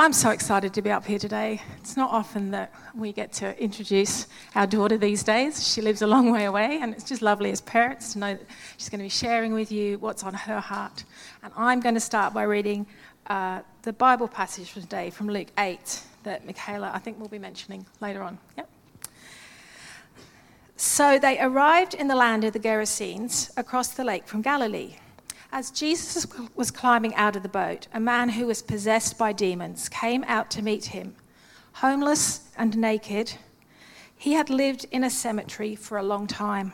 I'm so excited to be up here today. It's not often that we get to introduce our daughter these days. She lives a long way away, and it's just lovely as parents to know that she's going to be sharing with you what's on her heart. And I'm going to start by reading uh, the Bible passage for today from Luke 8 that Michaela, I think, will be mentioning later on. Yep. So they arrived in the land of the Gerasenes across the lake from Galilee. As Jesus was climbing out of the boat, a man who was possessed by demons came out to meet him. Homeless and naked, he had lived in a cemetery for a long time.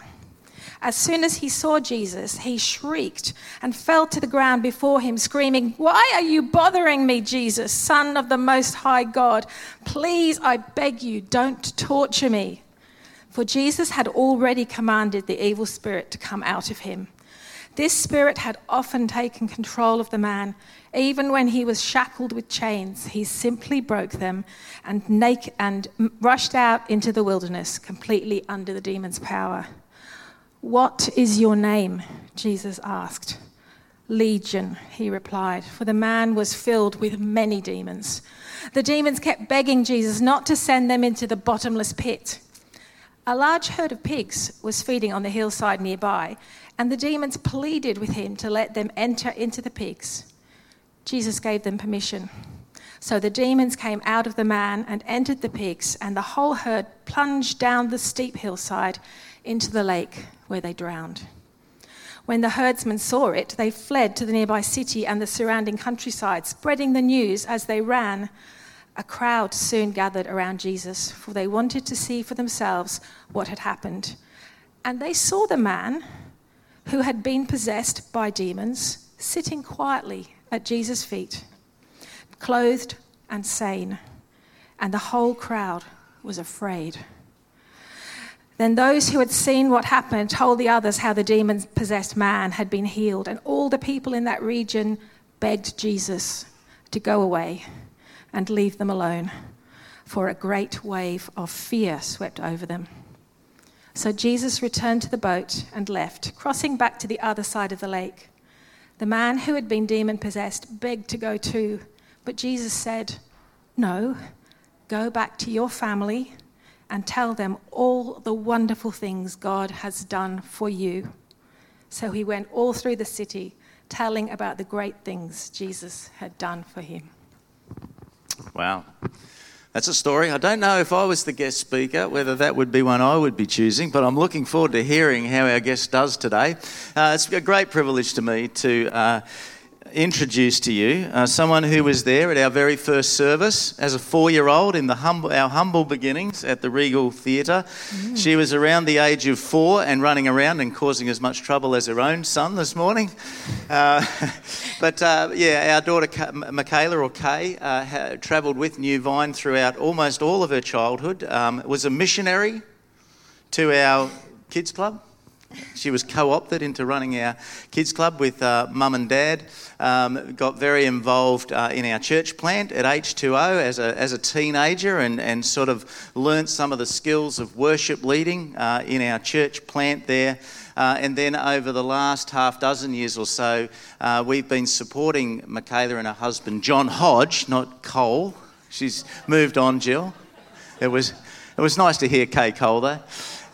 As soon as he saw Jesus, he shrieked and fell to the ground before him, screaming, Why are you bothering me, Jesus, Son of the Most High God? Please, I beg you, don't torture me. For Jesus had already commanded the evil spirit to come out of him. This spirit had often taken control of the man. Even when he was shackled with chains, he simply broke them and, naked, and rushed out into the wilderness, completely under the demon's power. What is your name? Jesus asked. Legion, he replied, for the man was filled with many demons. The demons kept begging Jesus not to send them into the bottomless pit. A large herd of pigs was feeding on the hillside nearby, and the demons pleaded with him to let them enter into the pigs. Jesus gave them permission. So the demons came out of the man and entered the pigs, and the whole herd plunged down the steep hillside into the lake where they drowned. When the herdsmen saw it, they fled to the nearby city and the surrounding countryside, spreading the news as they ran. A crowd soon gathered around Jesus, for they wanted to see for themselves what had happened. And they saw the man who had been possessed by demons sitting quietly at Jesus' feet, clothed and sane, and the whole crowd was afraid. Then those who had seen what happened told the others how the demon possessed man had been healed, and all the people in that region begged Jesus to go away and leave them alone, for a great wave of fear swept over them. So Jesus returned to the boat and left, crossing back to the other side of the lake. The man who had been demon possessed begged to go too, but Jesus said, No, go back to your family and tell them all the wonderful things God has done for you. So he went all through the city, telling about the great things Jesus had done for him. Wow. That's a story. I don't know if I was the guest speaker, whether that would be one I would be choosing, but I'm looking forward to hearing how our guest does today. Uh, it's a great privilege to me to. Uh, introduce to you uh, someone who was there at our very first service as a four-year-old in the humble, our humble beginnings at the Regal Theatre. Mm. She was around the age of four and running around and causing as much trouble as her own son this morning. Uh, but uh, yeah, our daughter Michaela or Kay uh, travelled with New Vine throughout almost all of her childhood. Um, was a missionary to our kids club. She was co opted into running our kids club with uh, mum and dad. Um, got very involved uh, in our church plant at H2O as a, as a teenager and, and sort of learnt some of the skills of worship leading uh, in our church plant there. Uh, and then over the last half dozen years or so, uh, we've been supporting Michaela and her husband, John Hodge, not Cole. She's moved on, Jill. It was, it was nice to hear Kay Cole, though.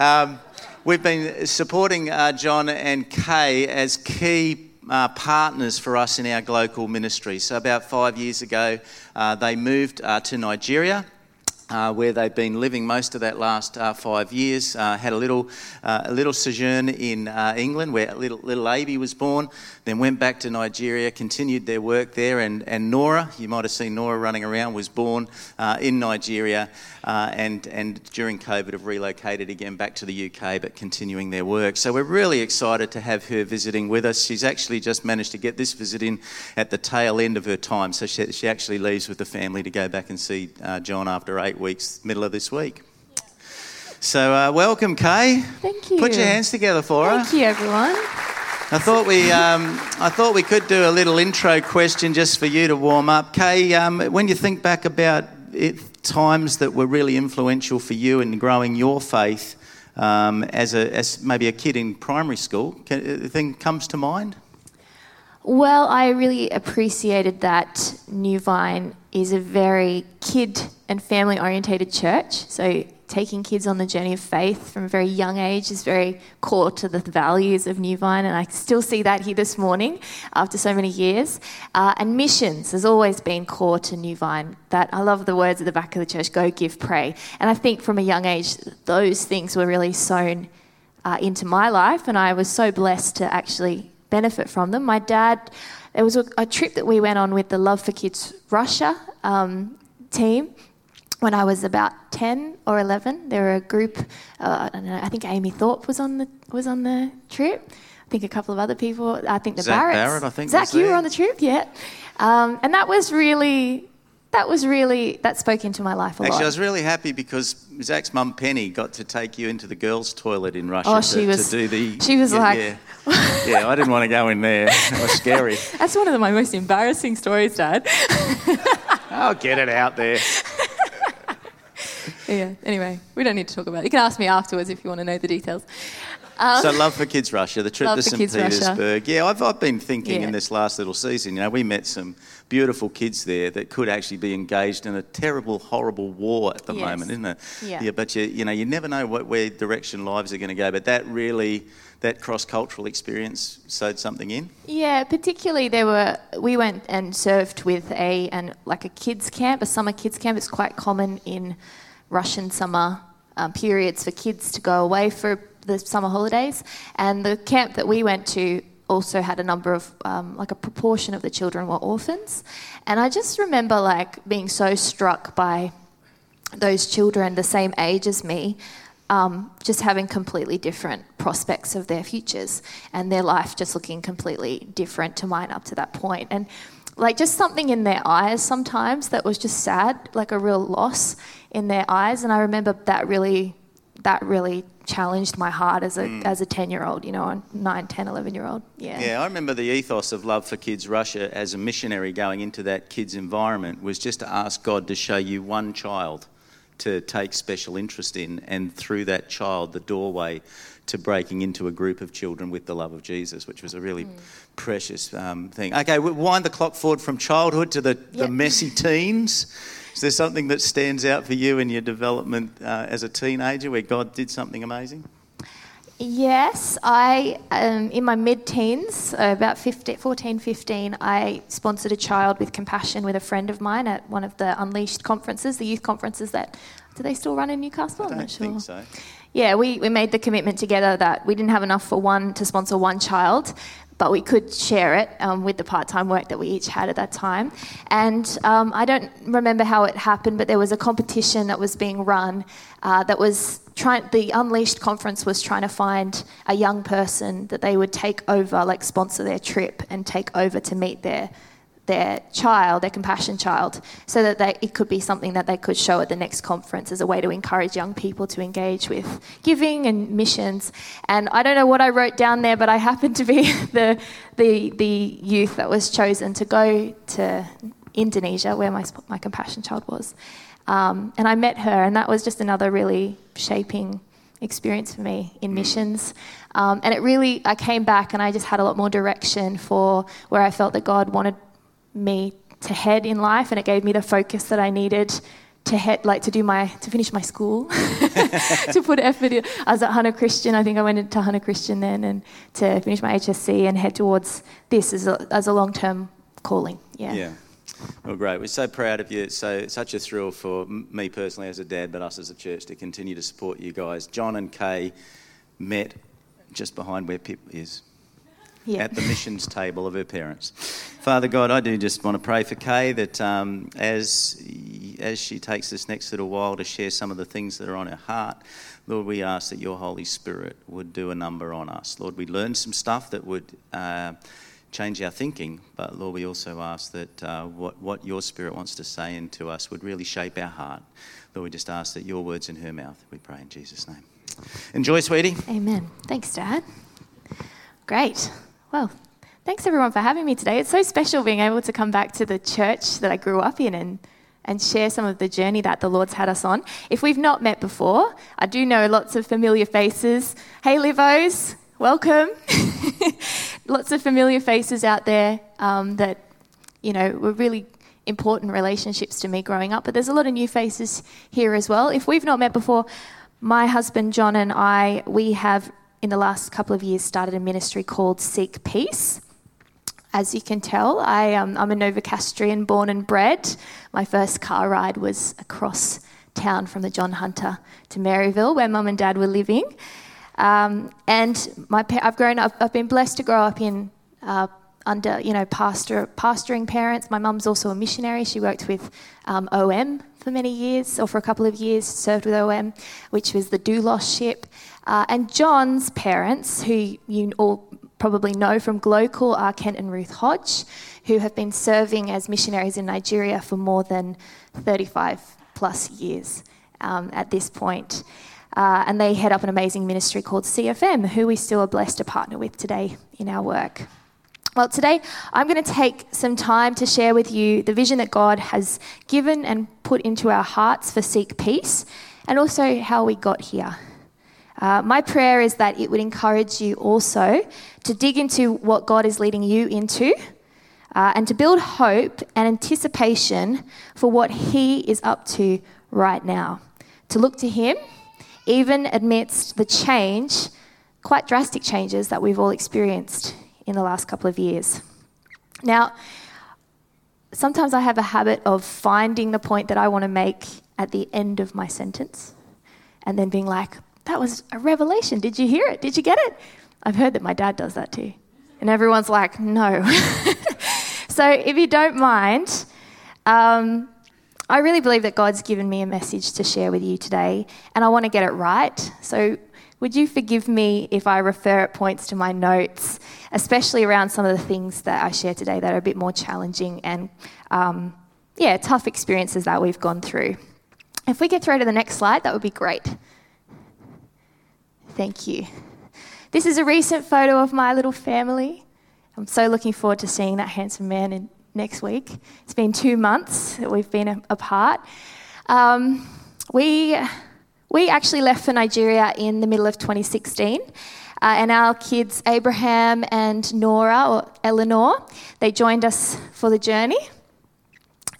Um, We've been supporting uh, John and Kay as key uh, partners for us in our local ministry. So, about five years ago, uh, they moved uh, to Nigeria. Uh, where they've been living most of that last uh, five years. Uh, had a little, uh, a little sojourn in uh, England where little, little Abe was born, then went back to Nigeria, continued their work there. And, and Nora, you might have seen Nora running around, was born uh, in Nigeria and, and during COVID have relocated again back to the UK but continuing their work. So we're really excited to have her visiting with us. She's actually just managed to get this visit in at the tail end of her time. So she, she actually leaves with the family to go back and see John after eight weeks, middle of this week. So, uh, welcome, Kay. Thank you. Put your hands together for Thank her. Thank you, everyone. I thought we, um, I thought we could do a little intro question just for you to warm up. Kay, um, when you think back about it, times that were really influential for you in growing your faith um, as, a, as maybe a kid in primary school, can, anything comes to mind? Well, I really appreciated that New Vine is a very kid and family orientated church. So taking kids on the journey of faith from a very young age is very core to the values of New Vine, and I still see that here this morning after so many years. Uh, and missions has always been core to New Vine. That I love the words at the back of the church: "Go, give, pray." And I think from a young age, those things were really sown uh, into my life, and I was so blessed to actually benefit from them. My dad. There was a, a trip that we went on with the Love for Kids Russia um, team, when I was about 10 or 11, there were a group, uh, I, know, I think Amy Thorpe was on the, was on the trip. I think a couple of other people, I think the Zach Barretts. Barrett, I think. Zach, you were on the trip, yeah. Um, and that was really, that was really, that spoke into my life a Actually, lot. Actually, I was really happy because Zach's mum Penny got to take you into the girls' toilet in Russia Oh, to, she was- to do the. she was yeah, like- yeah. yeah, I didn't want to go in there. It was scary. That's one of my most embarrassing stories, Dad. I'll get it out there. Yeah, anyway, we don't need to talk about it. You can ask me afterwards if you want to know the details. Um, so, Love for Kids Russia, the trip to St. Kids Russia. Petersburg. Yeah, I've, I've been thinking Yeah. in this last little season, you know, we met some beautiful kids there that could actually be engaged in a terrible, horrible war at the Yes. moment, isn't it? Yeah. yeah but you, you know, you never know what, where direction lives are going to go. But that really, that cross cultural experience sowed something in. Yeah, particularly there were we went and served with a and like a kids camp, a summer kids camp. It's quite common in Russian summer um, periods for kids to go away for the summer holidays. And the camp that we went to also had a number of um, like a proportion of the children were orphans. And I just remember like being so struck by those children the same age as me um, just having completely different prospects of their futures and their life just looking completely different to mine up to that point and like just something in their eyes sometimes that was just sad like a real loss in their eyes. And i remember that really that really challenged my heart as a mm. as a 10 year old you know a 9 10 11 year old yeah. Yeah, I remember the ethos of Love for Kids Russia as a missionary going into that kids' environment was just to ask God to show you one child to take special interest in, and through that child, the doorway to breaking into a group of children with the love of Jesus, which was a really precious um, thing. Okay, we wind the clock forward from childhood to the, the messy teens. Is there something that stands out for you in your development uh, as a teenager where God did something amazing? Yes, I, um, in my mid teens, uh, about 15, 14, 15, I sponsored a child with compassion with a friend of mine at one of the Unleashed conferences, the youth conferences that, do they still run in Newcastle? I I'm don't not sure. think so. Yeah, we, we made the commitment together that we didn't have enough for one to sponsor one child, but we could share it um, with the part time work that we each had at that time. And um, I don't remember how it happened, but there was a competition that was being run uh, that was trying, the Unleashed conference was trying to find a young person that they would take over, like sponsor their trip and take over to meet their their child, their compassion child, so that they, it could be something that they could show at the next conference as a way to encourage young people to engage with giving and missions. And I don't know what I wrote down there, but I happened to be the, the, the youth that was chosen to go to Indonesia, where my, my compassion child was. Um, and I met her, and that was just another really shaping experience for me in missions. Um, and it really, I came back and I just had a lot more direction for where I felt that God wanted me to head in life, and it gave me the focus that I needed to head, like to do my, to finish my school, to put effort in. I was at Hunter Christian. I think I went into Hunter Christian then, and to finish my HSC and head towards this as a, as a long term calling. Yeah. Yeah. Well, great. We're so proud of you. It's so such a thrill for me personally as a dad, but us as a church to continue to support you guys. John and Kay met just behind where Pip is. Yeah. At the missions table of her parents. Father God, I do just want to pray for Kay that um, as, as she takes this next little while to share some of the things that are on her heart, Lord, we ask that your Holy Spirit would do a number on us. Lord, we learn some stuff that would uh, change our thinking, but Lord, we also ask that uh, what, what your Spirit wants to say into us would really shape our heart. Lord, we just ask that your words in her mouth, we pray in Jesus' name. Enjoy, sweetie. Amen. Thanks, Dad. Great. Well, thanks everyone for having me today. It's so special being able to come back to the church that I grew up in and, and share some of the journey that the Lord's had us on. If we've not met before, I do know lots of familiar faces. Hey, Livos, welcome. lots of familiar faces out there um, that, you know, were really important relationships to me growing up. But there's a lot of new faces here as well. If we've not met before, my husband John and I, we have in the last couple of years started a ministry called Seek Peace. As you can tell, I, um, I'm a Novocastrian born and bred. My first car ride was across town from the John Hunter to Maryville, where mum and dad were living. Um, and my, I've grown up, I've been blessed to grow up in uh, under, you know, pastor, pastoring parents. My mum's also a missionary. She worked with um, OM for many years, or for a couple of years, served with OM, which was the Doulos ship. Uh, and John's parents, who you all probably know from Global, are Kent and Ruth Hodge, who have been serving as missionaries in Nigeria for more than 35 plus years um, at this point. Uh, and they head up an amazing ministry called CFM, who we still are blessed to partner with today in our work. Well, today I'm going to take some time to share with you the vision that God has given and put into our hearts for Seek Peace, and also how we got here. Uh, my prayer is that it would encourage you also to dig into what God is leading you into uh, and to build hope and anticipation for what He is up to right now. To look to Him even amidst the change, quite drastic changes that we've all experienced in the last couple of years. Now, sometimes I have a habit of finding the point that I want to make at the end of my sentence and then being like, that was a revelation. Did you hear it? Did you get it? I've heard that my dad does that too. And everyone's like, no. so if you don't mind, um, I really believe that God's given me a message to share with you today, and I want to get it right. So, would you forgive me if I refer at points to my notes, especially around some of the things that I share today that are a bit more challenging and, um, yeah, tough experiences that we've gone through? If we get through to the next slide, that would be great. Thank you. This is a recent photo of my little family. I'm so looking forward to seeing that handsome man in next week. It's been two months that we've been apart. Um, we, we actually left for Nigeria in the middle of 2016. Uh, and our kids, Abraham and Nora, or Eleanor, they joined us for the journey.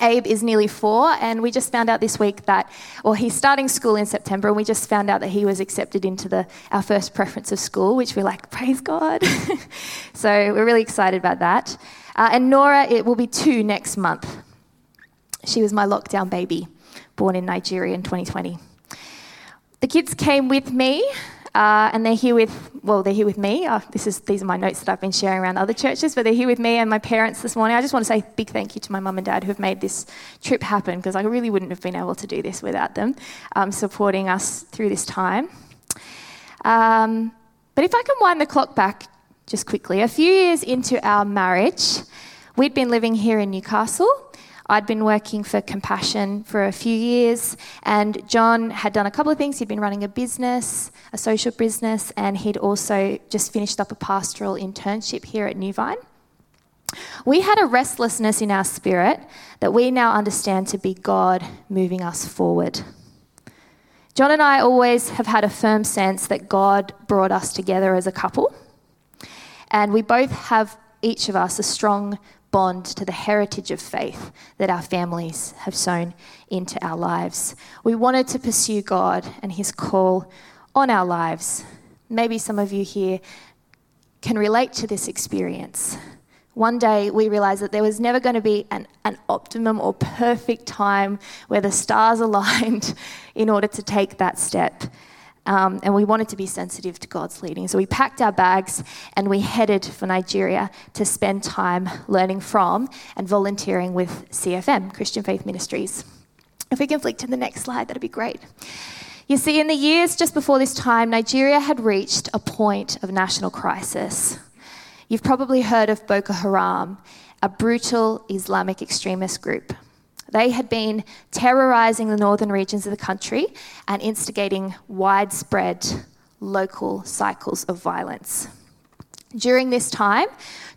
Abe is nearly four, and we just found out this week that, well, he's starting school in September, and we just found out that he was accepted into the, our first preference of school, which we're like, praise God. so we're really excited about that. Uh, and Nora, it will be two next month. She was my lockdown baby, born in Nigeria in 2020. The kids came with me, uh, and they're here with, well, they're here with me. Uh, this is, these are my notes that I've been sharing around other churches, but they're here with me and my parents this morning. I just want to say big thank you to my mum and dad who have made this trip happen because I really wouldn't have been able to do this without them um, supporting us through this time. Um, but if I can wind the clock back just quickly. A few years into our marriage, we'd been living here in Newcastle. I'd been working for Compassion for a few years, and John had done a couple of things. He'd been running a business, a social business, and he'd also just finished up a pastoral internship here at Newvine. We had a restlessness in our spirit that we now understand to be God moving us forward. John and I always have had a firm sense that God brought us together as a couple and we both have, each of us, a strong bond to the heritage of faith that our families have sown into our lives. We wanted to pursue God and His call on our lives. Maybe some of you here can relate to this experience. One day we realized that there was never going to be an, an optimum or perfect time where the stars aligned in order to take that step. Um, and we wanted to be sensitive to God's leading. So we packed our bags and we headed for Nigeria to spend time learning from and volunteering with CFM, Christian Faith Ministries. If we can flick to the next slide, that'd be great. You see, in the years just before this time, Nigeria had reached a point of national crisis. You've probably heard of Boko Haram, a brutal Islamic extremist group. They had been terrorizing the northern regions of the country and instigating widespread local cycles of violence. During this time,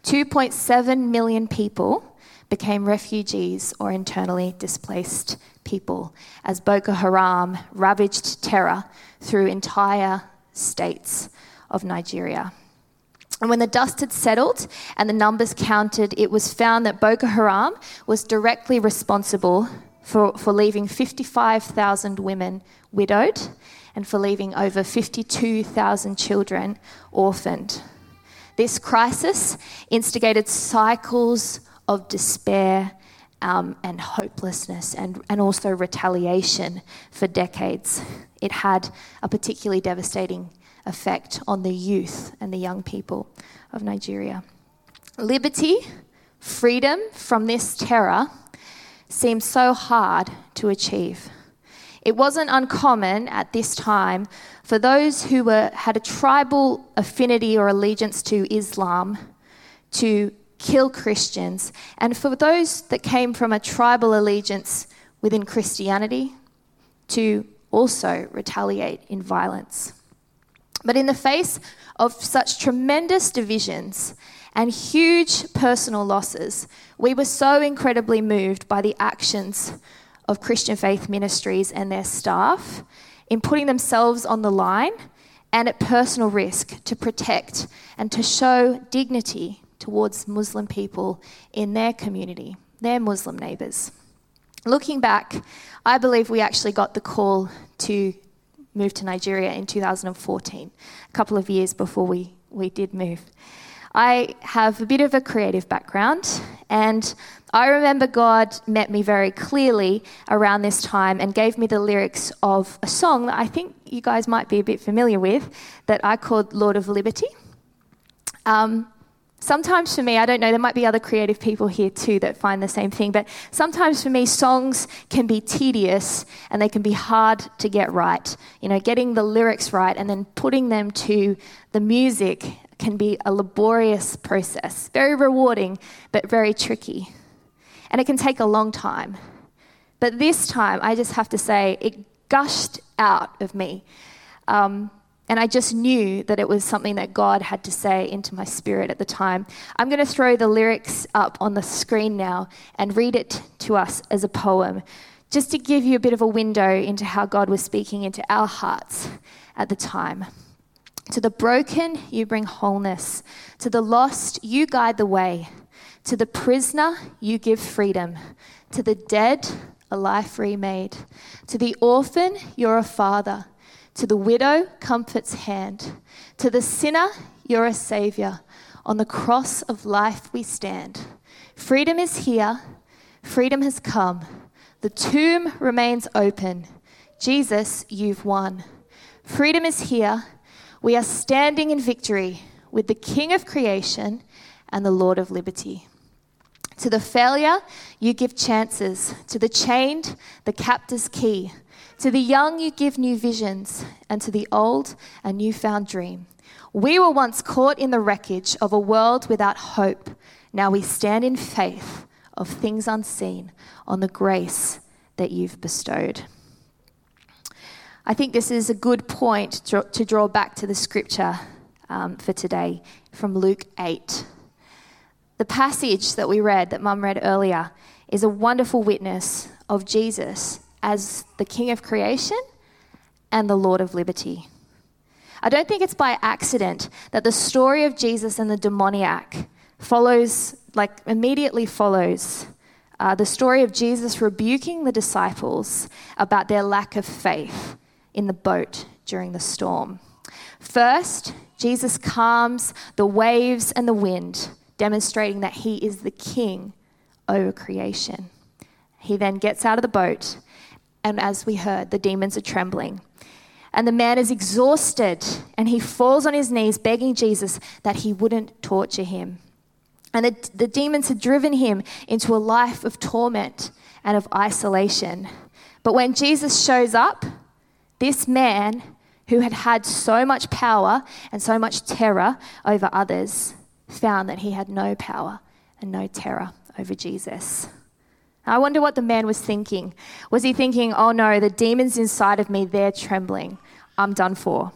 2.7 million people became refugees or internally displaced people as Boko Haram ravaged terror through entire states of Nigeria. And when the dust had settled and the numbers counted, it was found that Boko Haram was directly responsible for, for leaving 55,000 women widowed and for leaving over 52,000 children orphaned. This crisis instigated cycles of despair um, and hopelessness and, and also retaliation for decades. It had a particularly devastating effect on the youth and the young people of Nigeria. Liberty, freedom from this terror seemed so hard to achieve. It wasn't uncommon at this time for those who were, had a tribal affinity or allegiance to Islam to kill Christians, and for those that came from a tribal allegiance within Christianity to also retaliate in violence. But in the face of such tremendous divisions and huge personal losses, we were so incredibly moved by the actions of Christian Faith Ministries and their staff in putting themselves on the line and at personal risk to protect and to show dignity towards Muslim people in their community, their Muslim neighbours. Looking back, I believe we actually got the call to move to Nigeria in 2014, a couple of years before we, we did move. I have a bit of a creative background, and I remember God met me very clearly around this time and gave me the lyrics of a song that I think you guys might be a bit familiar with that I called Lord of Liberty. Um, Sometimes for me, I don't know, there might be other creative people here too that find the same thing, but sometimes for me, songs can be tedious and they can be hard to get right. You know, getting the lyrics right and then putting them to the music can be a laborious process, very rewarding, but very tricky. And it can take a long time. But this time, I just have to say, it gushed out of me. Um, and I just knew that it was something that God had to say into my spirit at the time. I'm going to throw the lyrics up on the screen now and read it to us as a poem, just to give you a bit of a window into how God was speaking into our hearts at the time. To the broken, you bring wholeness. To the lost, you guide the way. To the prisoner, you give freedom. To the dead, a life remade. To the orphan, you're a father. To the widow, comfort's hand. To the sinner, you're a savior. On the cross of life we stand. Freedom is here, freedom has come. The tomb remains open. Jesus, you've won. Freedom is here. We are standing in victory with the King of creation and the Lord of liberty. To the failure, you give chances. To the chained, the captor's key. To the young, you give new visions, and to the old, a newfound dream. We were once caught in the wreckage of a world without hope. Now we stand in faith of things unseen on the grace that you've bestowed. I think this is a good point to draw back to the scripture um, for today from Luke 8. The passage that we read, that Mum read earlier, is a wonderful witness of Jesus as the King of creation and the Lord of liberty. I don't think it's by accident that the story of Jesus and the demoniac follows, like, immediately follows uh, the story of Jesus rebuking the disciples about their lack of faith in the boat during the storm. First, Jesus calms the waves and the wind, demonstrating that he is the king over creation. He then gets out of the boat and as we heard, the demons are trembling. And the man is exhausted and he falls on his knees begging Jesus that he wouldn't torture him. And the, the demons had driven him into a life of torment and of isolation. But when Jesus shows up, this man who had had so much power and so much terror over others found that he had no power and no terror over Jesus. I wonder what the man was thinking. Was he thinking, oh no, the demons inside of me, they're trembling. I'm done for.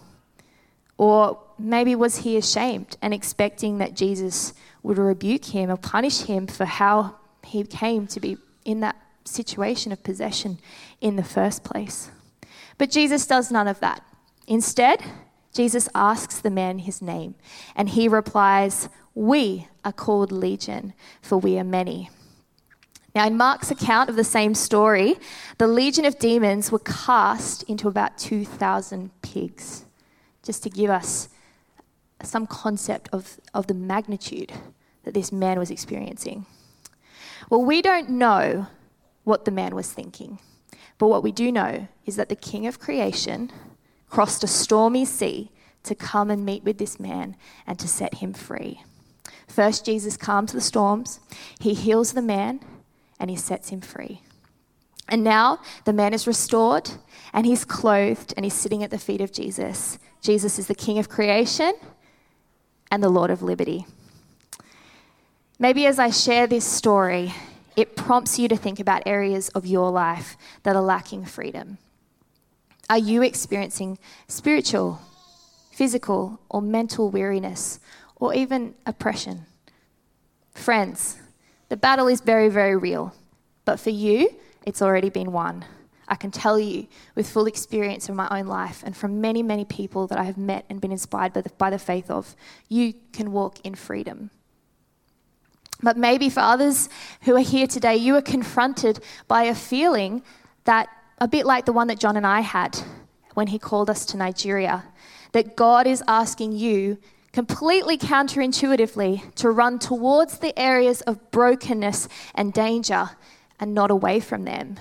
Or maybe was he ashamed and expecting that Jesus would rebuke him or punish him for how he came to be in that situation of possession in the first place? But Jesus does none of that. Instead, Jesus asks the man his name, and he replies, We are called Legion, for we are many. Now, in Mark's account of the same story, the legion of demons were cast into about 2,000 pigs, just to give us some concept of, of the magnitude that this man was experiencing. Well, we don't know what the man was thinking, but what we do know is that the king of creation crossed a stormy sea to come and meet with this man and to set him free. First, Jesus calms the storms, he heals the man, and he sets him free. And now the man is restored and he's clothed and he's sitting at the feet of Jesus. Jesus is the King of creation and the Lord of liberty. Maybe as I share this story, it prompts you to think about areas of your life that are lacking freedom. Are you experiencing spiritual, physical, or mental weariness, or even oppression? Friends, the battle is very, very real, but for you, it's already been won. I can tell you with full experience of my own life and from many, many people that I have met and been inspired by the, by the faith of, you can walk in freedom. But maybe for others who are here today, you are confronted by a feeling that a bit like the one that John and I had when he called us to Nigeria, that God is asking you completely counterintuitively to run towards the areas of brokenness and danger and not away from them.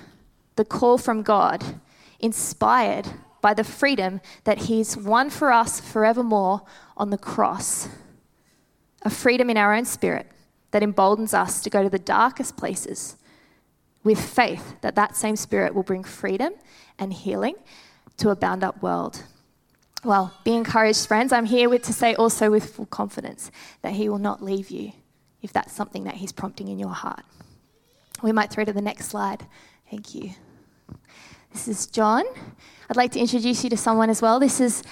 The call from God, inspired by the freedom that He's won for us forevermore on the cross. A freedom in our own spirit that emboldens us to go to the darkest places with faith that that same spirit will bring freedom and healing to a bound up world. Well, be encouraged, friends. I'm here with, to say also with full confidence that He will not leave you if that's something that He's prompting in your heart. We might throw to the next slide. Thank you. This is John. I'd like to introduce you to someone as well. This is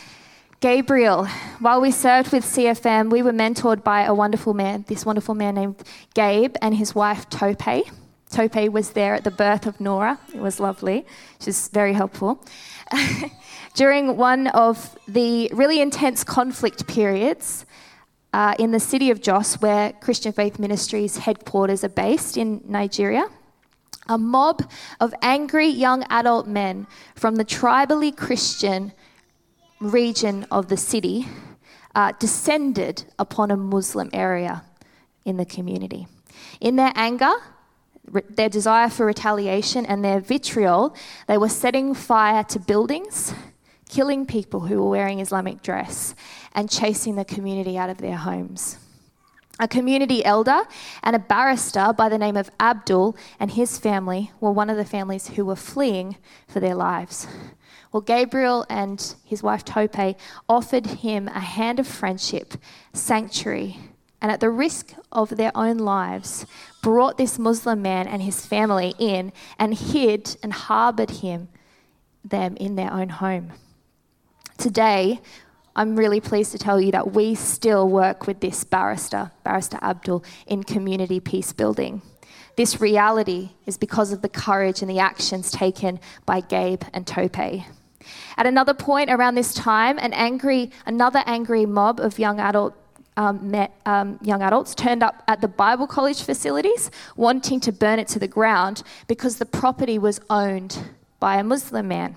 Gabriel. While we served with CFM, we were mentored by a wonderful man, this wonderful man named Gabe and his wife Tope. Tope was there at the birth of Nora. It was lovely. She's very helpful. During one of the really intense conflict periods uh, in the city of Jos, where Christian Faith Ministries headquarters are based in Nigeria, a mob of angry young adult men from the tribally Christian region of the city uh, descended upon a Muslim area in the community. In their anger, their desire for retaliation and their vitriol, they were setting fire to buildings, killing people who were wearing Islamic dress, and chasing the community out of their homes. A community elder and a barrister by the name of Abdul and his family were one of the families who were fleeing for their lives. Well, Gabriel and his wife Tope offered him a hand of friendship, sanctuary, and at the risk of their own lives, brought this Muslim man and his family in and hid and harbored him, them in their own home. Today, I'm really pleased to tell you that we still work with this barrister, Barrister Abdul, in community peace building. This reality is because of the courage and the actions taken by Gabe and Tope. At another point around this time, an angry, another angry mob of young adult um, met, um, young adults turned up at the Bible college facilities wanting to burn it to the ground because the property was owned by a Muslim man.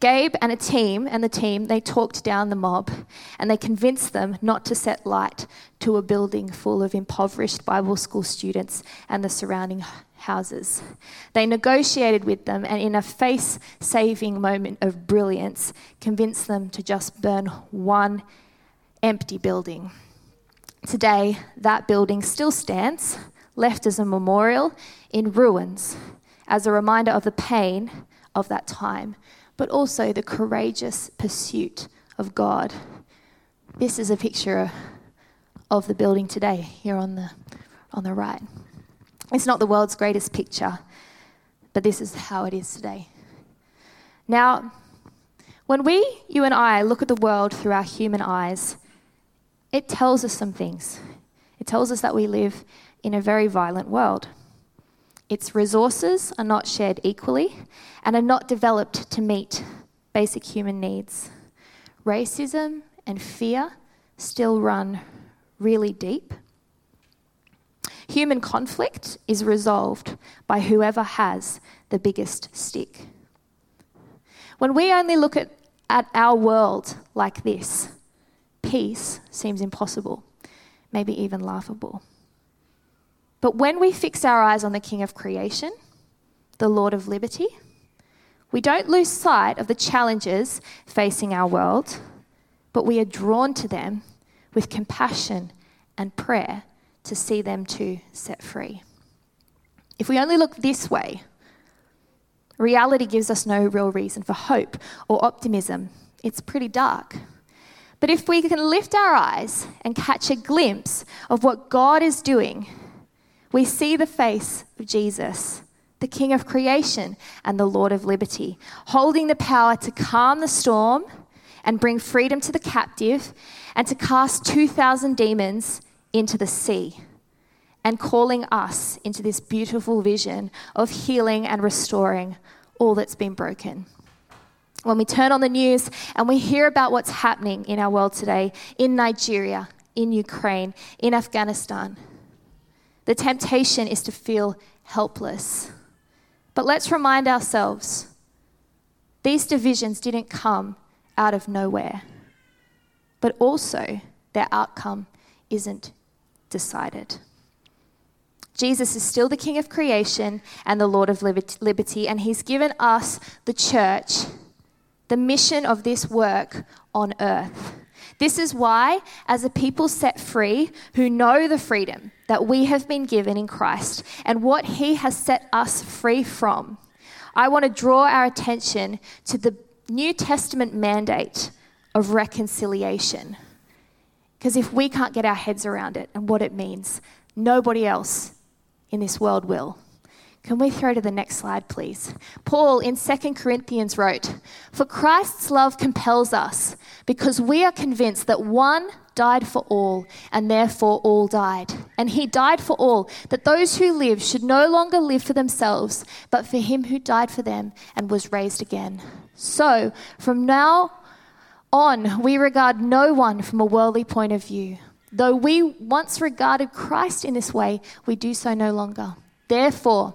Gabe and a team and the team they talked down the mob and they convinced them not to set light to a building full of impoverished Bible school students and the surrounding houses. They negotiated with them and in a face-saving moment of brilliance convinced them to just burn one empty building. Today, that building still stands, left as a memorial in ruins, as a reminder of the pain of that time, but also the courageous pursuit of God. This is a picture of the building today, here on the, on the right. It's not the world's greatest picture, but this is how it is today. Now, when we, you and I, look at the world through our human eyes, it tells us some things. It tells us that we live in a very violent world. Its resources are not shared equally and are not developed to meet basic human needs. racism and fear still run really deep. Human conflict is resolved by whoever has the biggest stick. When we only look at, at our world like this, peace seems impossible, maybe even laughable. But when we fix our eyes on the King of creation, the Lord of liberty, we don't lose sight of the challenges facing our world, but we are drawn to them with compassion and prayer to see them too set free. If we only look this way, reality gives us no real reason for hope or optimism. It's pretty dark. But if we can lift our eyes and catch a glimpse of what God is doing, we see the face of Jesus, the King of creation and the Lord of liberty, holding the power to calm the storm and bring freedom to the captive and to cast 2,000 demons into the sea and calling us into this beautiful vision of healing and restoring all that's been broken. When we turn on the news and we hear about what's happening in our world today, in Nigeria, in Ukraine, in Afghanistan, the temptation is to feel helpless. But let's remind ourselves these divisions didn't come out of nowhere, but also their outcome isn't decided. Jesus is still the King of creation and the Lord of liberty, and He's given us, the church, the mission of this work on earth. This is why, as a people set free who know the freedom that we have been given in Christ and what He has set us free from, I want to draw our attention to the New Testament mandate of reconciliation. Because if we can't get our heads around it and what it means, nobody else in this world will. Can we throw to the next slide, please? Paul in 2 Corinthians wrote, For Christ's love compels us, because we are convinced that one died for all, and therefore all died. And he died for all, that those who live should no longer live for themselves, but for him who died for them and was raised again. So, from now on, we regard no one from a worldly point of view. Though we once regarded Christ in this way, we do so no longer. Therefore,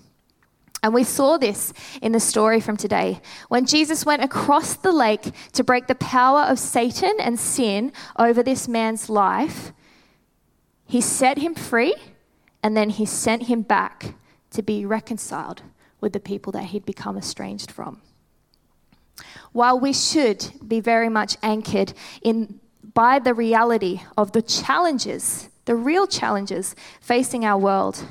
And we saw this in the story from today. When Jesus went across the lake to break the power of Satan and sin over this man's life, he set him free, and then he sent him back to be reconciled with the people that he'd become estranged from. While we should be very much anchored in by the reality of the challenges, the real challenges facing our world,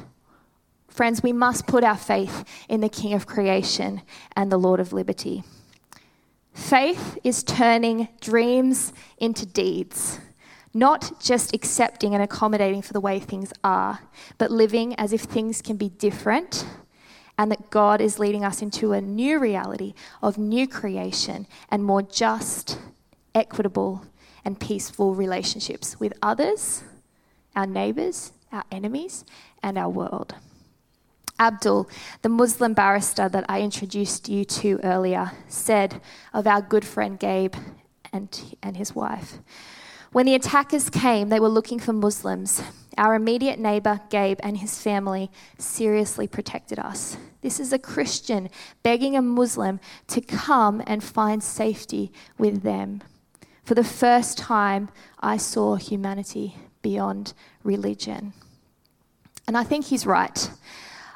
friends, we must put our faith in the King of creation and the Lord of liberty. Faith is turning dreams into deeds not just accepting and accommodating for the way things are, but living as if things can be different and that God is leading us into a new reality of new creation and more just, equitable, and peaceful relationships with others, our neighbours, our enemies, and our world. Abdul, the Muslim barrister that I introduced you to earlier, said of our good friend Gabe and, and his wife when the attackers came, they were looking for Muslims. Our immediate neighbor, Gabe, and his family seriously protected us. This is a Christian begging a Muslim to come and find safety with them. For the first time, I saw humanity beyond religion. And I think he's right.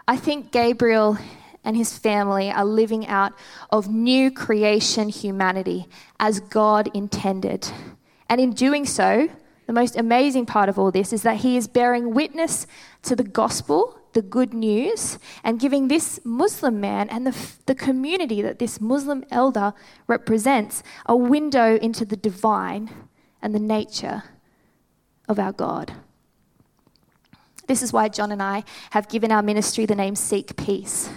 I think Gabriel and his family are living out of new creation humanity as God intended. And in doing so, the most amazing part of all this is that he is bearing witness to the gospel, the good news, and giving this Muslim man and the, the community that this Muslim elder represents a window into the divine and the nature of our God. This is why John and I have given our ministry the name Seek Peace.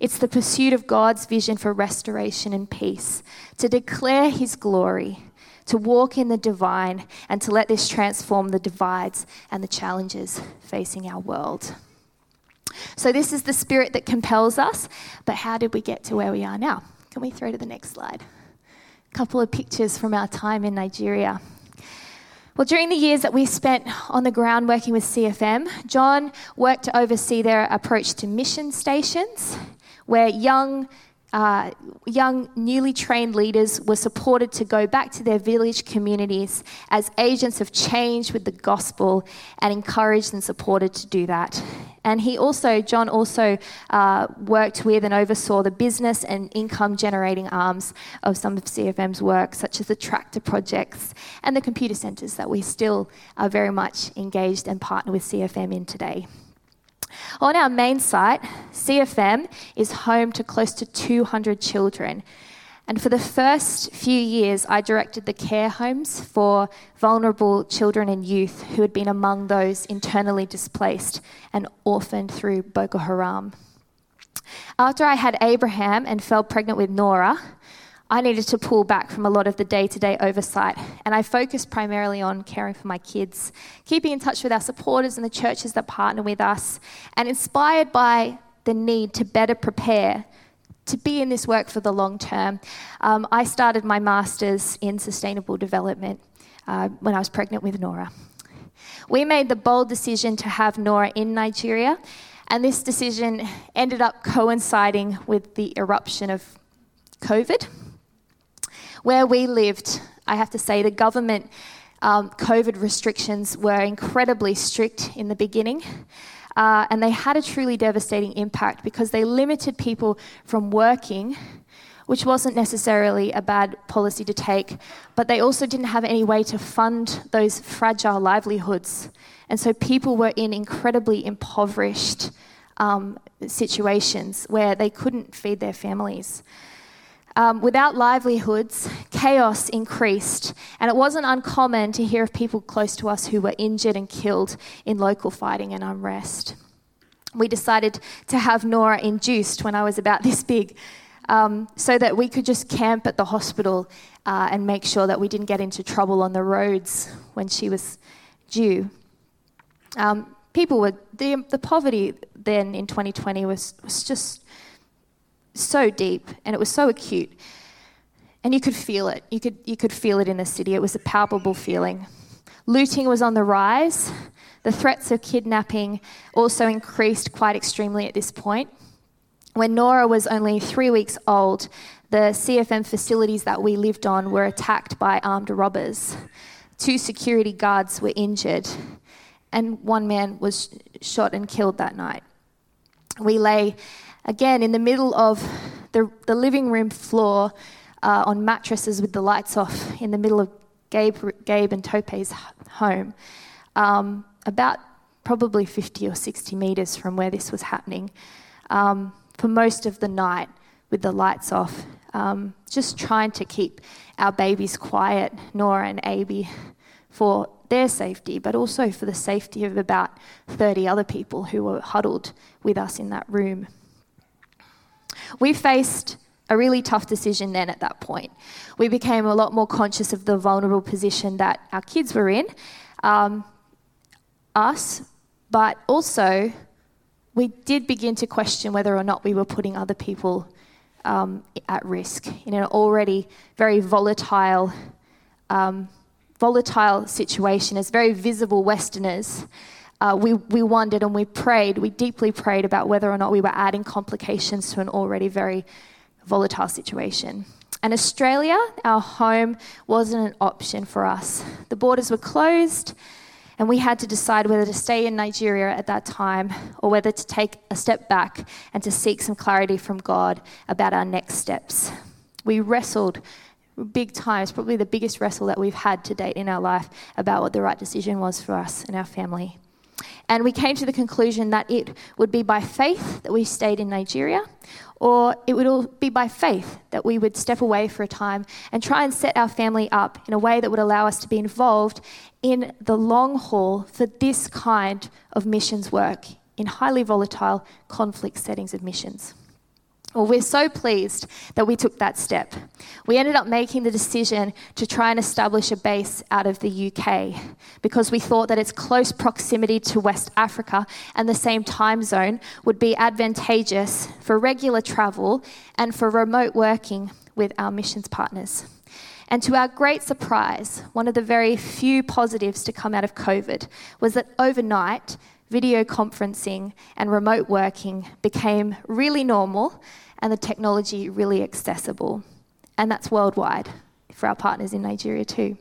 It's the pursuit of God's vision for restoration and peace, to declare His glory, to walk in the divine, and to let this transform the divides and the challenges facing our world. So, this is the spirit that compels us, but how did we get to where we are now? Can we throw to the next slide? A couple of pictures from our time in Nigeria. Well, during the years that we spent on the ground working with CFM, John worked to oversee their approach to mission stations, where young uh, young, newly trained leaders were supported to go back to their village communities as agents of change with the gospel and encouraged and supported to do that. And he also, John also uh, worked with and oversaw the business and income generating arms of some of CFM's work, such as the tractor projects and the computer centres that we still are very much engaged and partner with CFM in today. On our main site, CFM is home to close to 200 children. And for the first few years, I directed the care homes for vulnerable children and youth who had been among those internally displaced and orphaned through Boko Haram. After I had Abraham and fell pregnant with Nora, I needed to pull back from a lot of the day to day oversight, and I focused primarily on caring for my kids, keeping in touch with our supporters and the churches that partner with us, and inspired by the need to better prepare to be in this work for the long term. Um, I started my master's in sustainable development uh, when I was pregnant with Nora. We made the bold decision to have Nora in Nigeria, and this decision ended up coinciding with the eruption of COVID. Where we lived, I have to say, the government um, COVID restrictions were incredibly strict in the beginning. Uh, and they had a truly devastating impact because they limited people from working, which wasn't necessarily a bad policy to take, but they also didn't have any way to fund those fragile livelihoods. And so people were in incredibly impoverished um, situations where they couldn't feed their families. Um, without livelihoods, chaos increased, and it wasn't uncommon to hear of people close to us who were injured and killed in local fighting and unrest. We decided to have Nora induced when I was about this big, um, so that we could just camp at the hospital uh, and make sure that we didn't get into trouble on the roads when she was due. Um, people were, the, the poverty then in 2020 was, was just so deep and it was so acute. And you could feel it. You could, you could feel it in the city. It was a palpable feeling. Looting was on the rise. The threats of kidnapping also increased quite extremely at this point. When Nora was only three weeks old, the CFM facilities that we lived on were attacked by armed robbers. Two security guards were injured, and one man was shot and killed that night. We lay again in the middle of the, the living room floor uh, on mattresses with the lights off in the middle of Gabe, Gabe and Tope's home, um, about probably 50 or 60 metres from where this was happening, um, for most of the night with the lights off, um, just trying to keep our babies quiet, Nora and Abby, for their safety, but also for the safety of about 30 other people who were huddled with us in that room. We faced a really tough decision then at that point. We became a lot more conscious of the vulnerable position that our kids were in, um, us, but also we did begin to question whether or not we were putting other people um, at risk in an already very volatile, um, volatile situation as very visible Westerners uh, we, we wondered and we prayed, we deeply prayed about whether or not we were adding complications to an already very volatile situation. And Australia, our home, wasn't an option for us. The borders were closed, and we had to decide whether to stay in Nigeria at that time or whether to take a step back and to seek some clarity from God about our next steps. We wrestled big times, probably the biggest wrestle that we've had to date in our life about what the right decision was for us and our family. And we came to the conclusion that it would be by faith that we stayed in Nigeria, or it would be by faith that we would step away for a time and try and set our family up in a way that would allow us to be involved in the long haul for this kind of missions work in highly volatile conflict settings of missions. Well, we're so pleased that we took that step. We ended up making the decision to try and establish a base out of the UK because we thought that its close proximity to West Africa and the same time zone would be advantageous for regular travel and for remote working with our missions partners. And to our great surprise, one of the very few positives to come out of COVID was that overnight, video conferencing and remote working became really normal and the technology really accessible. And that's worldwide for our partners in Nigeria too.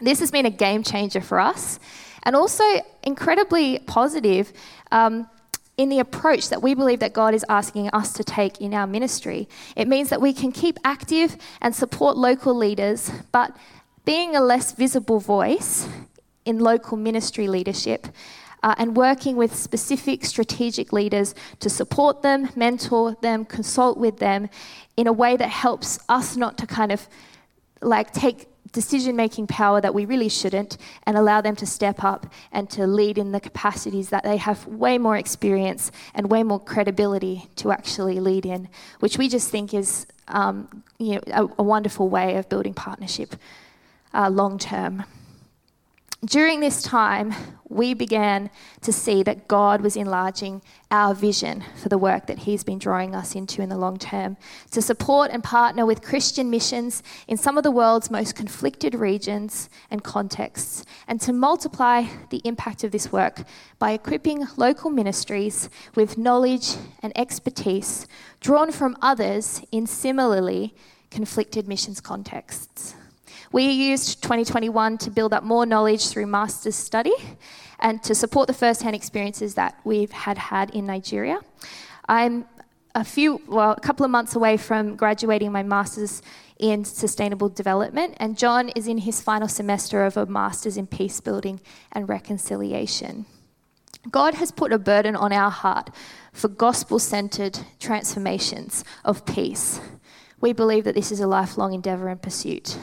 This has been a game changer for us and also incredibly positive um, in the approach that we believe that God is asking us to take in our ministry. It means that we can keep active and support local leaders, but being a less visible voice in local ministry leadership uh, and working with specific strategic leaders to support them, mentor them, consult with them in a way that helps us not to kind of like take decision making power that we really shouldn't and allow them to step up and to lead in the capacities that they have way more experience and way more credibility to actually lead in, which we just think is um, you know, a, a, wonderful way of building partnership uh, long term. During this time, we began to see that God was enlarging our vision for the work that He's been drawing us into in the long term to support and partner with Christian missions in some of the world's most conflicted regions and contexts, and to multiply the impact of this work by equipping local ministries with knowledge and expertise drawn from others in similarly conflicted missions contexts. We used 2021 to build up more knowledge through master's study and to support the first hand experiences that we've had had in Nigeria. I'm a few, well, a couple of months away from graduating my master's in sustainable development, and John is in his final semester of a master's in peace building and reconciliation. God has put a burden on our heart for gospel centered transformations of peace. We believe that this is a lifelong endeavor and pursuit.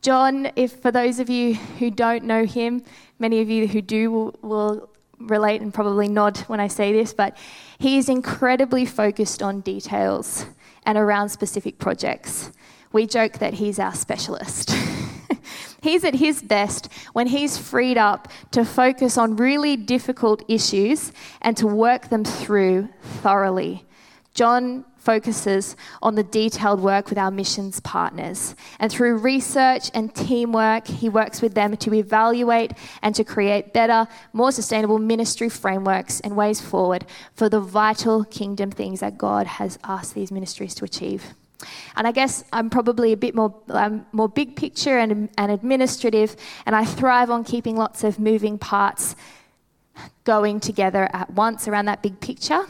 John, if for those of you who don't know him, many of you who do will, will relate and probably nod when I say this, but he is incredibly focused on details and around specific projects. We joke that he's our specialist. he's at his best when he's freed up to focus on really difficult issues and to work them through thoroughly. John focuses on the detailed work with our missions partners. And through research and teamwork, he works with them to evaluate and to create better, more sustainable ministry frameworks and ways forward for the vital kingdom things that God has asked these ministries to achieve. And I guess I'm probably a bit more, um, more big picture and, and administrative, and I thrive on keeping lots of moving parts going together at once around that big picture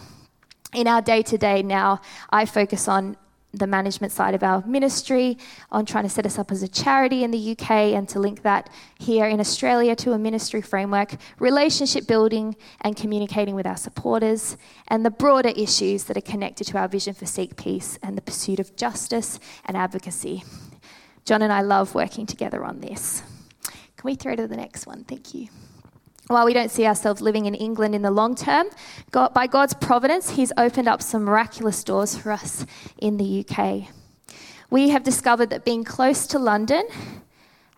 in our day to day now, I focus on the management side of our ministry, on trying to set us up as a charity in the UK and to link that here in Australia to a ministry framework, relationship building and communicating with our supporters, and the broader issues that are connected to our vision for Seek Peace and the pursuit of justice and advocacy. John and I love working together on this. Can we throw to the next one? Thank you. While we don't see ourselves living in England in the long term, God, by God's providence, He's opened up some miraculous doors for us in the UK. We have discovered that being close to London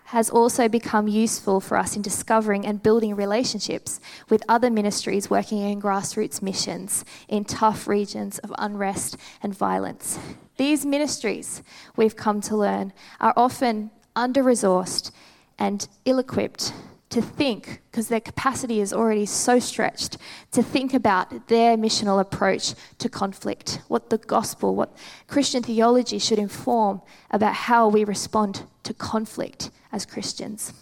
has also become useful for us in discovering and building relationships with other ministries working in grassroots missions in tough regions of unrest and violence. These ministries, we've come to learn, are often under resourced and ill equipped to think, because their capacity is already so stretched, to think about their missional approach to conflict, what the gospel, what Christian theology should inform about how we respond to conflict as Christians.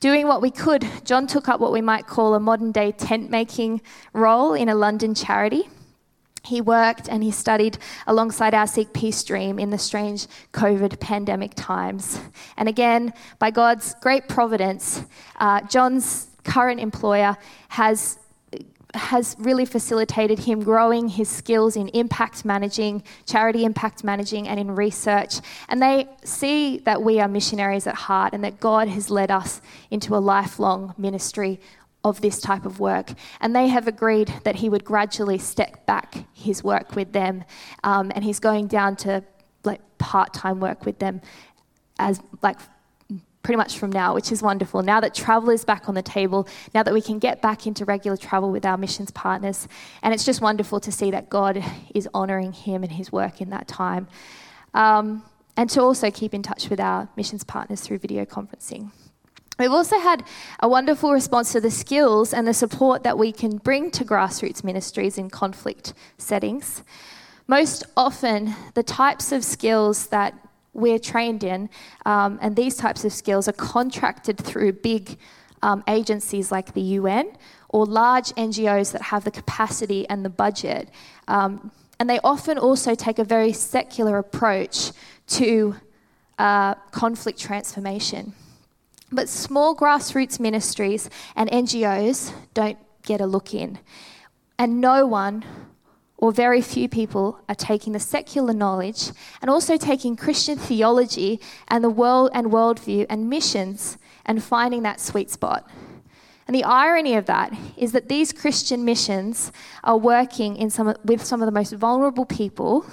Doing what we could, John took up what we might call a modern day tent making role in a London charity. He worked and he studied alongside our Seek Peace Dream in the strange COVID pandemic times. And again, by God's great providence, uh, John's current employer has has really facilitated him growing his skills in impact managing, charity impact managing, and in research. And they see that we are missionaries at heart and that God has led us into a lifelong ministry of this type of work. And they have agreed that he would gradually step back his work with them. Um, and he's going down to like part time work with them as like pretty much from now, which is wonderful. Now that travel is back on the table, now that we can get back into regular travel with our missions partners, and it's just wonderful to see that God is honouring him and his work in that time. Um, and to also keep in touch with our missions partners through video conferencing. We've also had a wonderful response to the skills and the support that we can bring to grassroots ministries in conflict settings. Most often, the types of skills that we're trained in, um, and these types of skills are contracted through big um, agencies like the UN or large NGOs that have the capacity and the budget. Um, and they often also take a very secular approach to uh, conflict transformation. But small grassroots ministries and NGOs don't get a look in. And no one or very few people are taking the secular knowledge and also taking Christian theology and the world and worldview and missions and finding that sweet spot. And the irony of that is that these Christian missions are working in some, with some of the most vulnerable people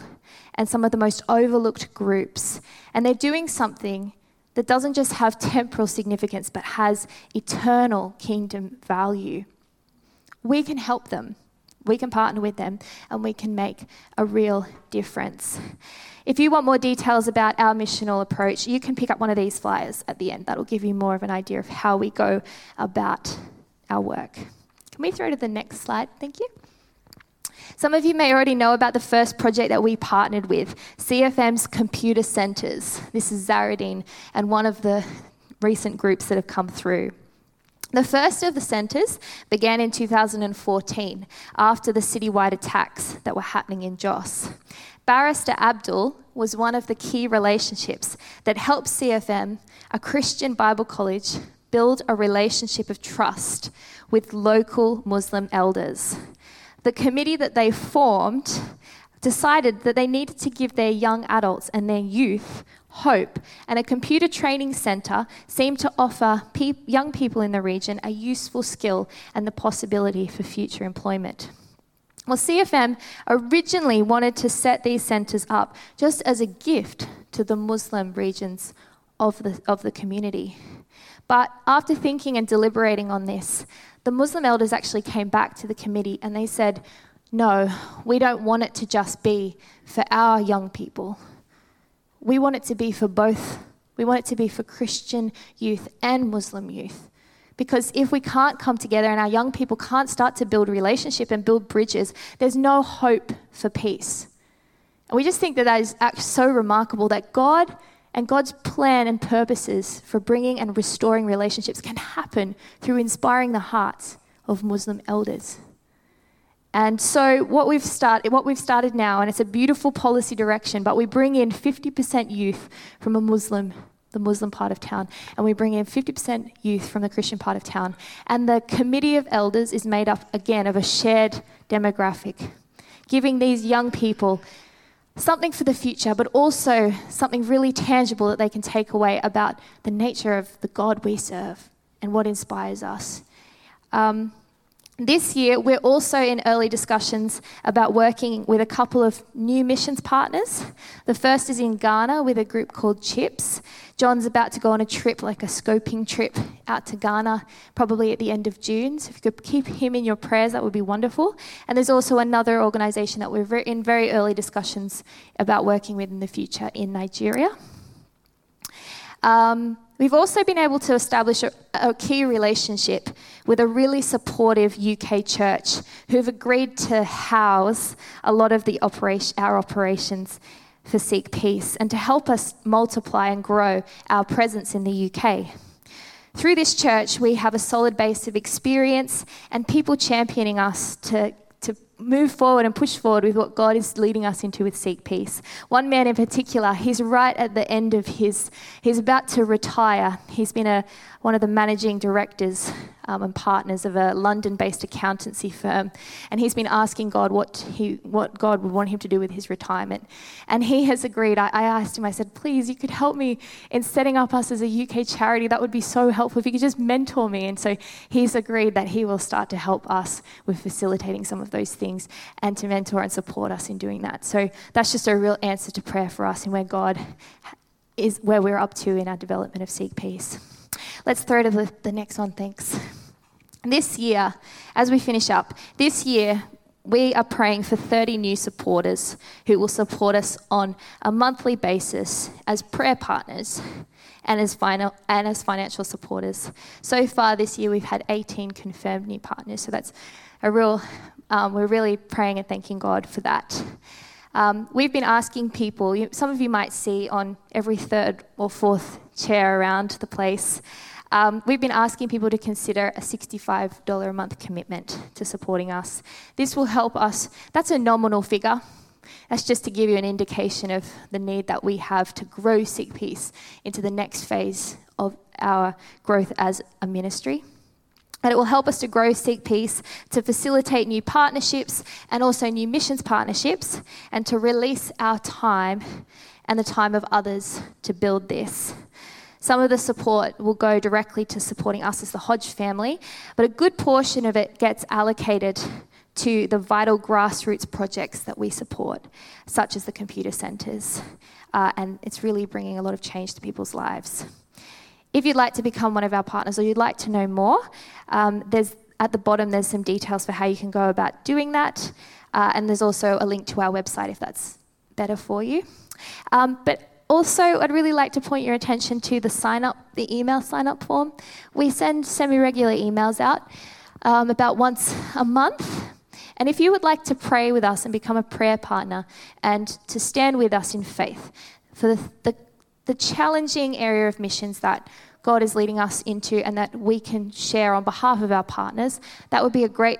and some of the most overlooked groups. And they're doing something that doesn't just have temporal significance but has eternal kingdom value. We can help them we can partner with them and we can make a real difference. If you want more details about our missional approach, you can pick up one of these flyers at the end. That'll give you more of an idea of how we go about our work. Can we throw to the next slide? Thank you. Some of you may already know about the first project that we partnered with, CFM's Computer Centres. This is Zaradine and one of the recent groups that have come through. The first of the centres began in 2014 after the citywide attacks that were happening in Jos. Barrister Abdul was one of the key relationships that helped CFM, a Christian Bible college, build a relationship of trust with local Muslim elders. The committee that they formed decided that they needed to give their young adults and their youth hope, and a computer training centre seemed to offer young people in the region a useful skill and the possibility for future employment. Well, CFM originally wanted to set these centres up just as a gift to the Muslim regions of the, of the community. But after thinking and deliberating on this, the Muslim elders actually came back to the committee and they said, No, we don't want it to just be for our young people we want it to be for both. We want it to be for Christian youth and Muslim youth. Because if we can't come together and our young people can't start to build relationship and build bridges, there's no hope for peace. And we just think that that is so remarkable that God and God's plan and purposes for bringing and restoring relationships can happen through inspiring the hearts of Muslim elders. And so what we've started, what we've started now, and it's a beautiful policy direction, but we bring in 50% youth from a Muslim, the Muslim part of town, and we bring in 50% youth from the Christian part of town. And the committee of elders is made up again of a shared demographic, giving these young people something for the future, but also something really tangible that they can take away about the nature of the God we serve and what inspires us. Um, this year, we're also in early discussions about working with a couple of new missions partners. The first is in Ghana with a group called CHIPS. John's about to go on a trip, like a scoping trip, out to Ghana, probably at the end of June. So if you could keep him in your prayers, that would be wonderful. And there's also another organisation that we're in very early discussions about working with in the future in Nigeria. Um, We've also been able to establish a, a, key relationship with a really supportive UK church who've agreed to house a lot of the operation, our operations for Seek Peace and to help us multiply and grow our presence in the UK. Through this church, we have a solid base of experience and people championing us to move forward and push forward with what God is leading us into with Seek Peace. One man in particular, he's right at the end of his, he's about to retire. He's been a, one of the managing directors um, and partners of a London-based accountancy firm, and he's been asking God what he, what God would want him to do with his retirement, and he has agreed. I, I asked him, I said, please, you could help me in setting up us as a UK charity. That would be so helpful if you could just mentor me. And so he's agreed that he will start to help us with facilitating some of those things and to mentor and support us in doing that. So that's just a real answer to prayer for us and where God is where we're up to in our development of Seek Peace. Let's throw to the, the next one, thanks. This year, as we finish up, this year we are praying for 30 new supporters who will support us on a monthly basis as prayer partners and as, final, and as financial supporters. So far this year, we've had 18 confirmed new partners, so that's a real, um, we're really praying and thanking God for that. Um, we've been asking people, some of you might see on every third or fourth chair around the place, um, we've been asking people to consider a $65 a month commitment to supporting us. This will help us, that's a nominal figure. That's just to give you an indication of the need that we have to grow Seek Peace into the next phase of our growth as a ministry. And it will help us to grow Seek Peace, to facilitate new partnerships and also new missions partnerships, and to release our time and the time of others to build this. Some of the support will go directly to supporting us as the Hodge family, but a good portion of it gets allocated to the vital grassroots projects that we support, such as the computer centres. Uh, and it's really bringing a lot of change to people's lives. If you'd like to become one of our partners or you'd like to know more, um, there's at the bottom there's some details for how you can go about doing that, uh, and there's also a link to our website if that's better for you. Um, but also, I'd really like to point your attention to the sign up, the email sign up form. We send semi regular emails out um, about once a month. And if you would like to pray with us and become a prayer partner and to stand with us in faith for the, the, the challenging area of missions that God is leading us into and that we can share on behalf of our partners, that would be a great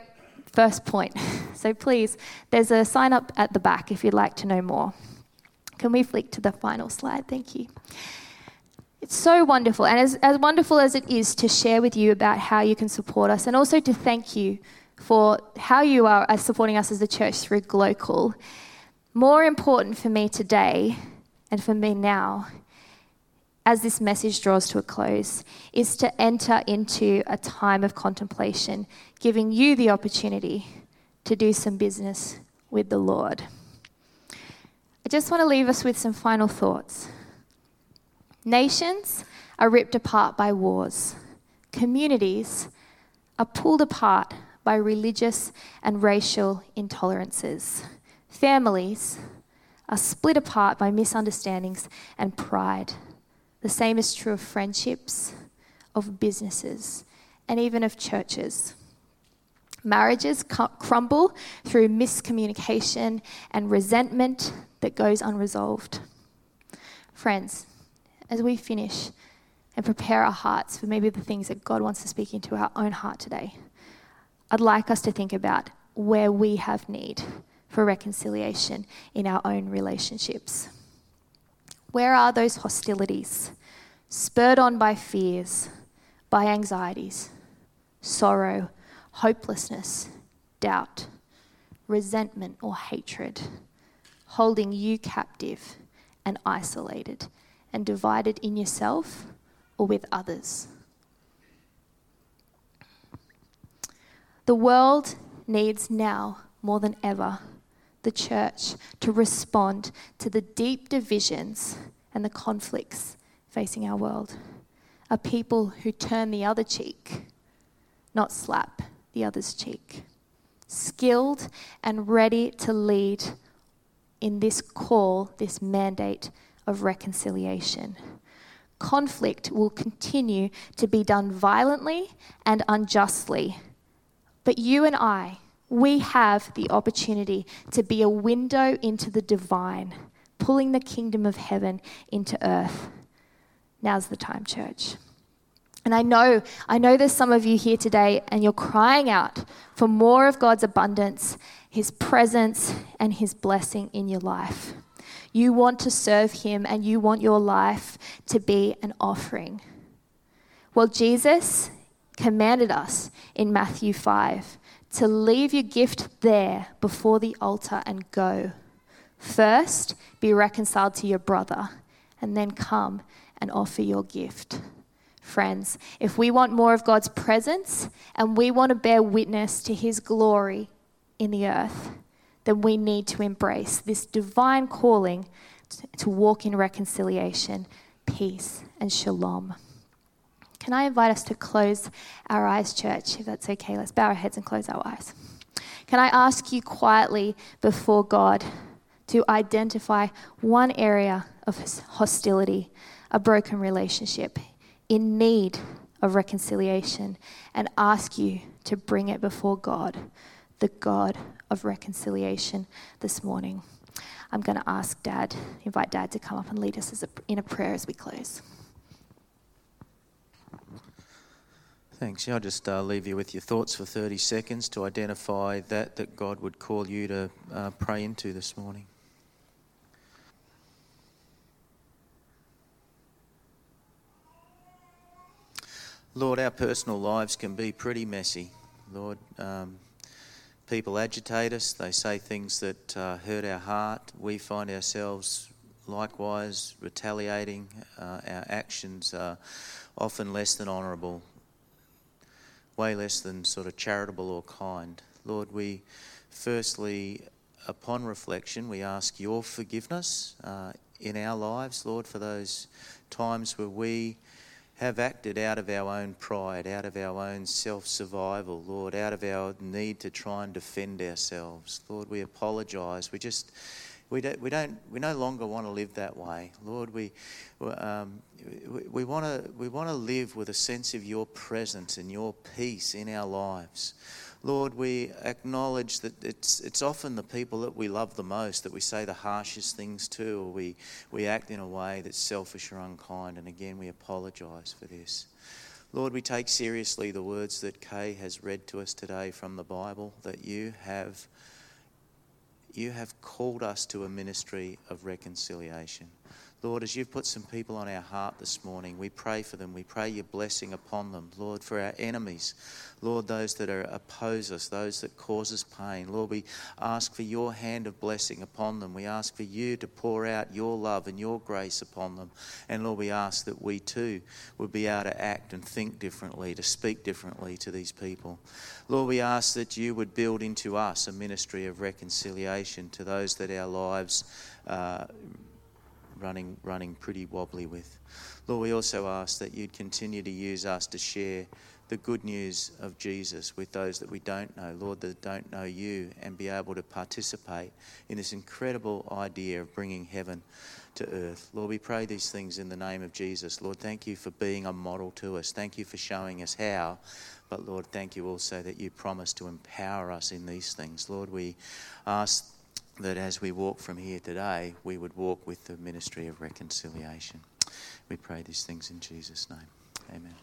first point. So please, there's a sign up at the back if you'd like to know more. Can we flick to the final slide? Thank you. It's so wonderful, and as, as wonderful as it is to share with you about how you can support us, and also to thank you for how you are supporting us as a church through Glocal. More important for me today, and for me now, as this message draws to a close, is to enter into a time of contemplation, giving you the opportunity to do some business with the Lord. I just want to leave us with some final thoughts. Nations are ripped apart by wars, communities are pulled apart by religious and racial intolerances, families are split apart by misunderstandings and pride. The same is true of friendships, of businesses, and even of churches. Marriages crumble through miscommunication and resentment that goes unresolved. Friends, as we finish and prepare our hearts for maybe the things that God wants to speak into our own heart today, I'd like us to think about where we have need for reconciliation in our own relationships. Where are those hostilities, spurred on by fears, by anxieties, sorrow, hopelessness, doubt, resentment, or hatred, holding you captive and isolated and divided in yourself or with others. The world needs now more than ever the church to respond to the deep divisions and the conflicts facing our world. A people who turn the other cheek, not slap the other's cheek. Skilled and ready to lead in this call, this mandate of reconciliation. Conflict will continue to be done violently and unjustly. But you and I, we have the opportunity to be a window into the divine, pulling the kingdom of heaven into earth. Now's the time, church. And I know, I know there's some of you here today and you're crying out for more of God's abundance, His presence, and His blessing in your life. You want to serve Him and you want your life to be an offering. Well, Jesus commanded us in Matthew 5 to leave your gift there before the altar and go. First, be reconciled to your brother, and then come and offer your gift. Friends, if we want more of God's presence and we want to bear witness to his glory in the earth, then we need to embrace this divine calling to walk in reconciliation, peace, and shalom. Can I invite us to close our eyes, church, if that's okay? Let's bow our heads and close our eyes. Can I ask you quietly before God to identify one area of hostility, a broken relationship, in need of reconciliation, and ask you to bring it before God, the God of reconciliation, this morning? I'm going to ask Dad, invite Dad to come up and lead us in a prayer as we close. Thanks. Yeah, I'll just uh, leave you with your thoughts for 30 seconds to identify that that God would call you to uh, pray into this morning. Lord, our personal lives can be pretty messy. Lord, um, people agitate us, they say things that uh, hurt our heart. We find ourselves likewise retaliating. Uh, our actions are often less than honourable, way less than sort of charitable or kind. Lord, we firstly, upon reflection, we ask your forgiveness uh, in our lives, Lord, for those times where we have acted out of our own pride, out of our own self survival, Lord, out of our need to try and defend ourselves. Lord, we apologise. We just, we don't, we don't, we no longer want to live that way. Lord, we, um, we, want to, we want to live with a sense of your presence and your peace in our lives. Lord, we acknowledge that it's, it's often the people that we love the most that we say the harshest things to, or we, we act in a way that's selfish or unkind. And again, we apologise for this. Lord, we take seriously the words that Kay has read to us today from the Bible that you have, you have called us to a ministry of reconciliation. Lord, as you've put some people on our heart this morning, we pray for them. We pray your blessing upon them. Lord, for our enemies, Lord, those that are oppose us, those that cause us pain. Lord, we ask for your hand of blessing upon them. We ask for you to pour out your love and your grace upon them. And Lord, we ask that we too would be able to act and think differently, to speak differently to these people. Lord, we ask that you would build into us a ministry of reconciliation to those that our lives. Uh, running, running pretty wobbly with. Lord, we also ask that you'd continue to use us to share the good news of Jesus with those that we don't know, Lord, that don't know you, and be able to participate in this incredible idea of bringing heaven to earth. Lord, we pray these things in the name of Jesus. Lord, thank you for being a model to us. Thank you for showing us how. But Lord, thank you also that you promise to empower us in these things. Lord, we ask that as we walk from here today, we would walk with the ministry of reconciliation. We pray these things in Jesus' name. Amen.